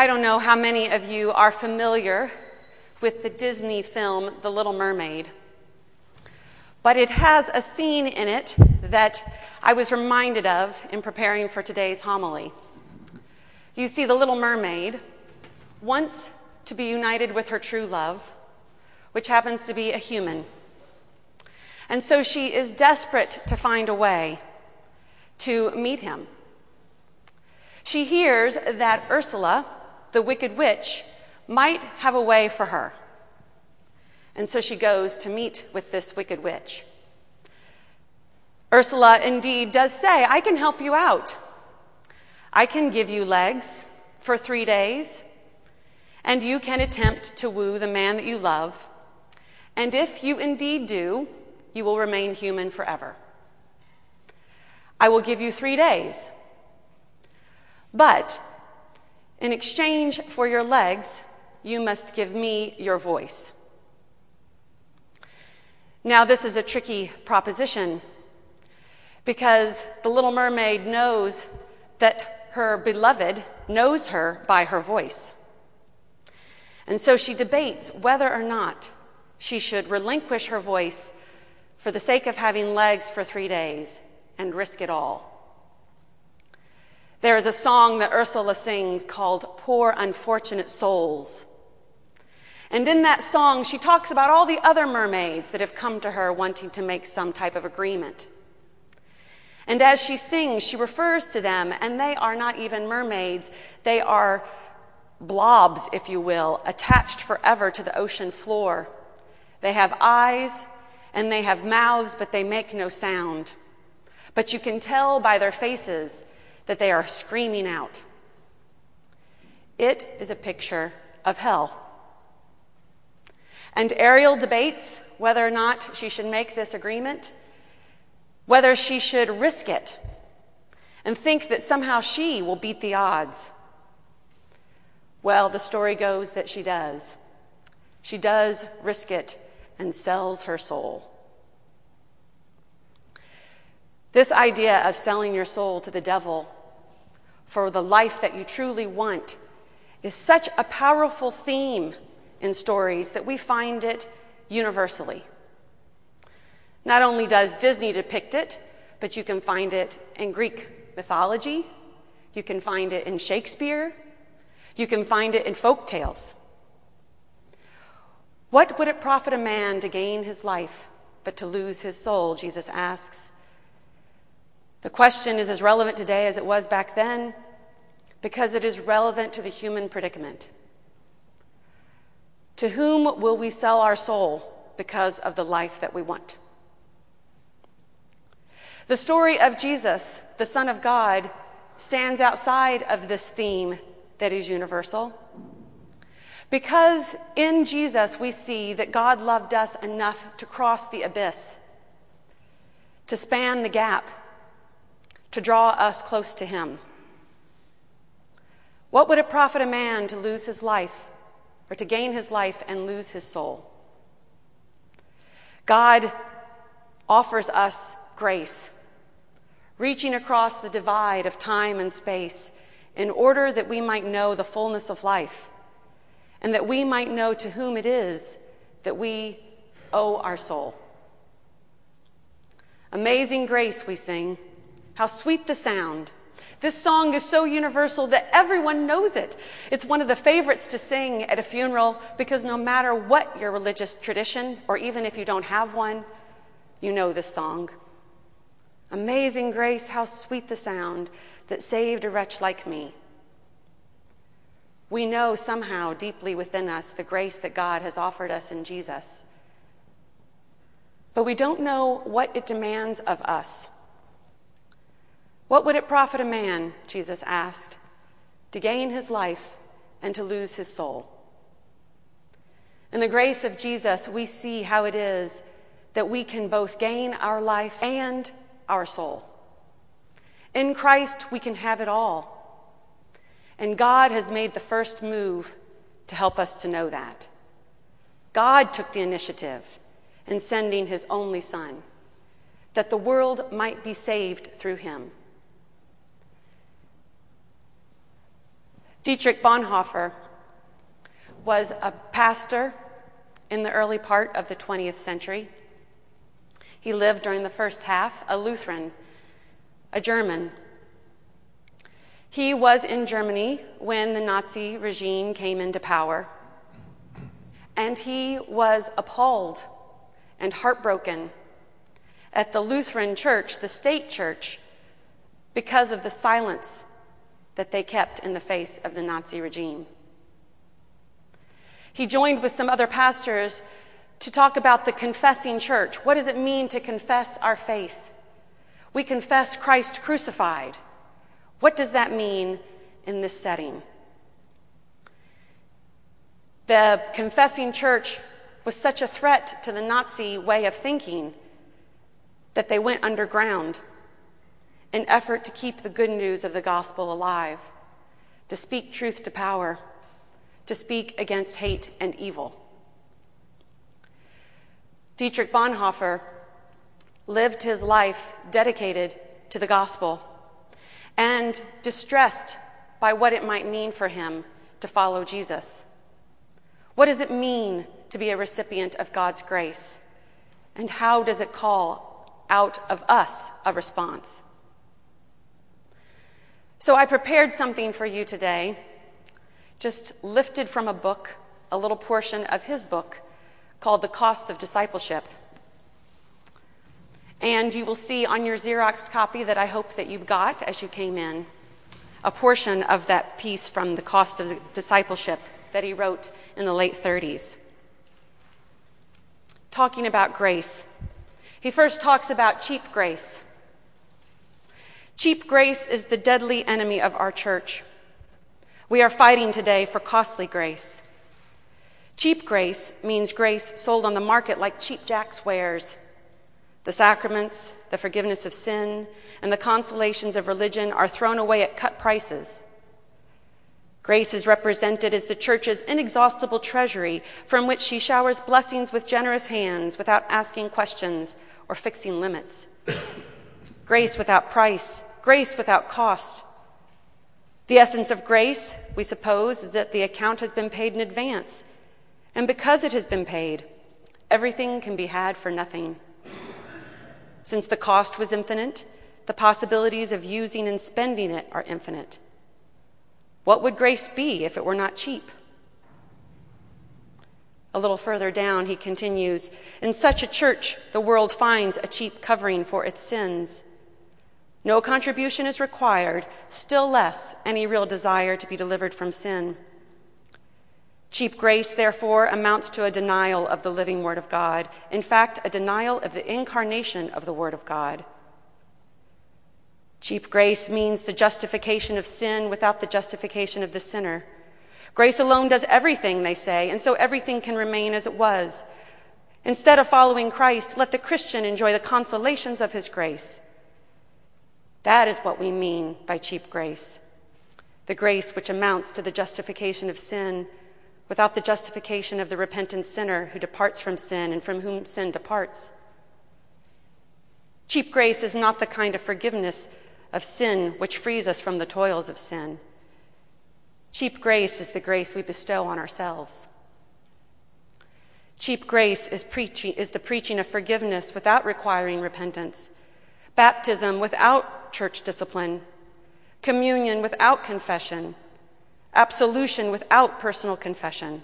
I don't know how many of you are familiar with the Disney film The Little Mermaid, but it has a scene in it that I was reminded of in preparing for today's homily. You see, the Little Mermaid wants to be united with her true love, which happens to be a human. And so she is desperate to find a way to meet him. She hears that Ursula, the wicked witch, might have a way for her. And so she goes to meet with this wicked witch. Ursula indeed does say, I can help you out. I can give you legs for three days, and you can attempt to woo the man that you love. And if you indeed do, you will remain human forever. I will give you three days. But in exchange for your legs, you must give me your voice. Now, this is a tricky proposition because the little mermaid knows that her beloved knows her by her voice. And so she debates whether or not she should relinquish her voice for the sake of having legs for three days and risk it all. There is a song that Ursula sings called Poor Unfortunate Souls. And in that song, she talks about all the other mermaids that have come to her wanting to make some type of agreement. And as she sings, she refers to them, and they are not even mermaids. They are blobs, if you will, attached forever to the ocean floor. They have eyes and they have mouths, but they make no sound. But you can tell by their faces that they are screaming out. It is a picture of hell. And Ariel debates whether or not she should make this agreement, whether she should risk it and think that somehow she will beat the odds. Well, the story goes that she does. She does risk it and sells her soul. This idea of selling your soul to the devil for the life that you truly want is such a powerful theme in stories that we find it universally. Not only does Disney depict it, but you can find it in Greek mythology, you can find it in Shakespeare, you can find it in folk tales. What would it profit a man to gain his life but to lose his soul? Jesus asks. The question is as relevant today as it was back then because it is relevant to the human predicament. To whom will we sell our soul because of the life that we want? The story of Jesus, the Son of God, stands outside of this theme that is universal. Because in Jesus we see that God loved us enough to cross the abyss, to span the gap to draw us close to Him. What would it profit a man to lose his life or to gain his life and lose his soul? God offers us grace, reaching across the divide of time and space in order that we might know the fullness of life and that we might know to whom it is that we owe our soul. Amazing grace, we sing. How sweet the sound. This song is so universal that everyone knows it. It's one of the favorites to sing at a funeral because no matter what your religious tradition, or even if you don't have one, you know this song. Amazing grace, how sweet the sound that saved a wretch like me. We know somehow deeply within us the grace that God has offered us in Jesus. But we don't know what it demands of us. What would it profit a man, Jesus asked, to gain his life and to lose his soul? In the grace of Jesus, we see how it is that we can both gain our life and our soul. In Christ, we can have it all. And God has made the first move to help us to know that. God took the initiative in sending his only Son, that the world might be saved through him. Dietrich Bonhoeffer was a pastor in the early part of the 20th century. He lived during the first half, a Lutheran, a German. He was in Germany when the Nazi regime came into power. And he was appalled and heartbroken at the Lutheran church, the state church, because of the silence that they kept in the face of the Nazi regime. He joined with some other pastors to talk about the confessing church. What does it mean to confess our faith? We confess Christ crucified. What does that mean in this setting? The confessing church was such a threat to the Nazi way of thinking that they went underground in effort to keep the good news of the gospel alive, to speak truth to power, to speak against hate and evil. Dietrich Bonhoeffer lived his life dedicated to the gospel and distressed by what it might mean for him to follow Jesus. What does it mean to be a recipient of God's grace? And how does it call out of us a response? So I prepared something for you today, just lifted from a book, a little portion of his book called The Cost of Discipleship. And you will see on your Xeroxed copy that I hope that you got as you came in a portion of that piece from The Cost of Discipleship that he wrote in the late 30s. Talking about grace. He first talks about cheap grace. Cheap grace is the deadly enemy of our church. We are fighting today for costly grace. Cheap grace means grace sold on the market like cheap jack's wares. The sacraments, the forgiveness of sin, and the consolations of religion are thrown away at cut prices. Grace is represented as the church's inexhaustible treasury from which she showers blessings with generous hands without asking questions or fixing limits. Grace without price grace without cost. The essence of grace, we suppose, is that the account has been paid in advance. And because it has been paid, everything can be had for nothing. Since the cost was infinite, the possibilities of using and spending it are infinite. What would grace be if it were not cheap? A little further down, he continues In such a church, the world finds a cheap covering for its sins. No contribution is required, still less any real desire to be delivered from sin. Cheap grace, therefore, amounts to a denial of the living Word of God. In fact, a denial of the incarnation of the Word of God. Cheap grace means the justification of sin without the justification of the sinner. Grace alone does everything, they say, and so everything can remain as it was. Instead of following Christ, let the Christian enjoy the consolations of his grace. That is what we mean by cheap grace the grace which amounts to the justification of sin without the justification of the repentant sinner who departs from sin and from whom sin departs. Cheap grace is not the kind of forgiveness of sin which frees us from the toils of sin. Cheap grace is the grace we bestow on ourselves. Cheap grace is, preaching, is the preaching of forgiveness without requiring repentance, baptism without church discipline, communion without confession, absolution without personal confession.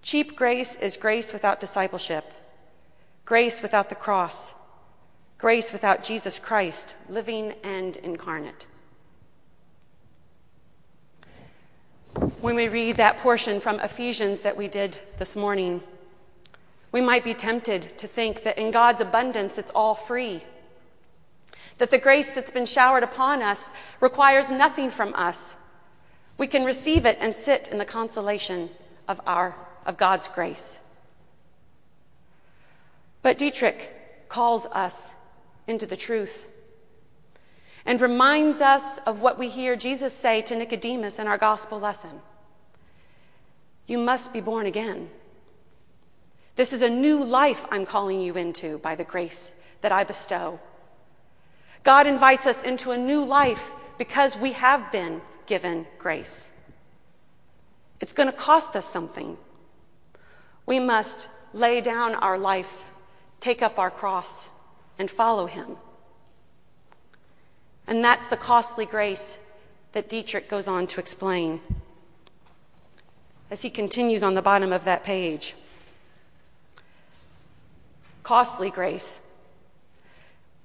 Cheap grace is grace without discipleship, grace without the cross, grace without Jesus Christ, living and incarnate. When we read that portion from Ephesians that we did this morning, we might be tempted to think that in God's abundance it's all free that the grace that's been showered upon us requires nothing from us. We can receive it and sit in the consolation of, our, of God's grace. But Dietrich calls us into the truth and reminds us of what we hear Jesus say to Nicodemus in our gospel lesson You must be born again. This is a new life I'm calling you into by the grace that I bestow. God invites us into a new life because we have been given grace. It's going to cost us something. We must lay down our life, take up our cross, and follow him. And that's the costly grace that Dietrich goes on to explain as he continues on the bottom of that page. Costly grace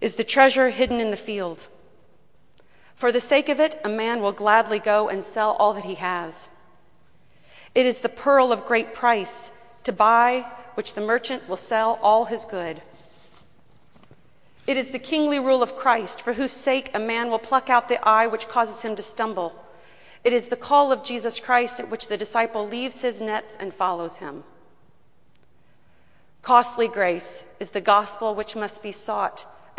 is the treasure hidden in the field. For the sake of it, a man will gladly go and sell all that he has. It is the pearl of great price to buy which the merchant will sell all his good. It is the kingly rule of Christ, for whose sake a man will pluck out the eye which causes him to stumble. It is the call of Jesus Christ at which the disciple leaves his nets and follows him. Costly grace is the gospel which must be sought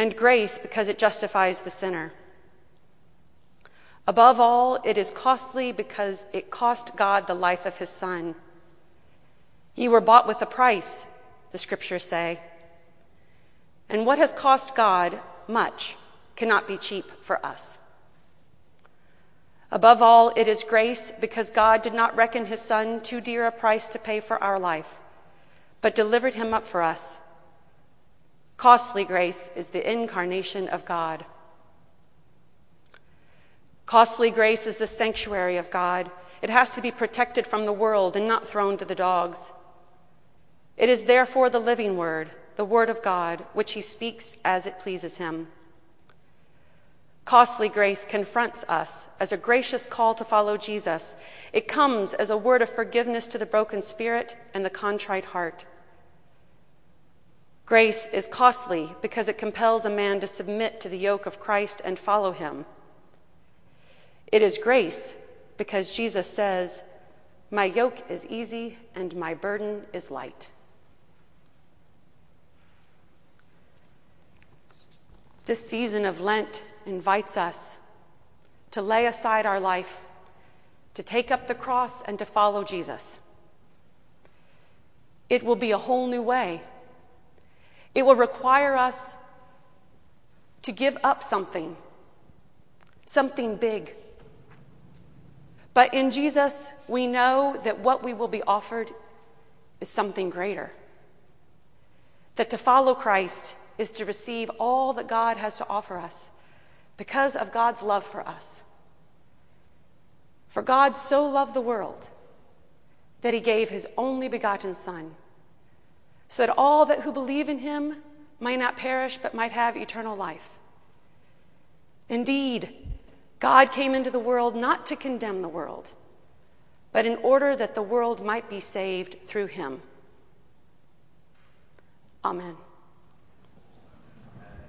and grace because it justifies the sinner. Above all, it is costly because it cost God the life of his Son. Ye were bought with a price, the scriptures say. And what has cost God much cannot be cheap for us. Above all, it is grace because God did not reckon his Son too dear a price to pay for our life but delivered him up for us. Costly grace is the incarnation of God. Costly grace is the sanctuary of God. It has to be protected from the world and not thrown to the dogs. It is therefore the living word, the word of God, which he speaks as it pleases him. Costly grace confronts us as a gracious call to follow Jesus. It comes as a word of forgiveness to the broken spirit and the contrite heart. Grace is costly because it compels a man to submit to the yoke of Christ and follow him. It is grace because Jesus says, My yoke is easy and my burden is light. This season of Lent invites us to lay aside our life, to take up the cross, and to follow Jesus. It will be a whole new way it will require us to give up something, something big. But in Jesus, we know that what we will be offered is something greater. That to follow Christ is to receive all that God has to offer us because of God's love for us. For God so loved the world that he gave his only begotten Son so that all that who believe in him might not perish but might have eternal life. Indeed, God came into the world not to condemn the world, but in order that the world might be saved through him. Amen.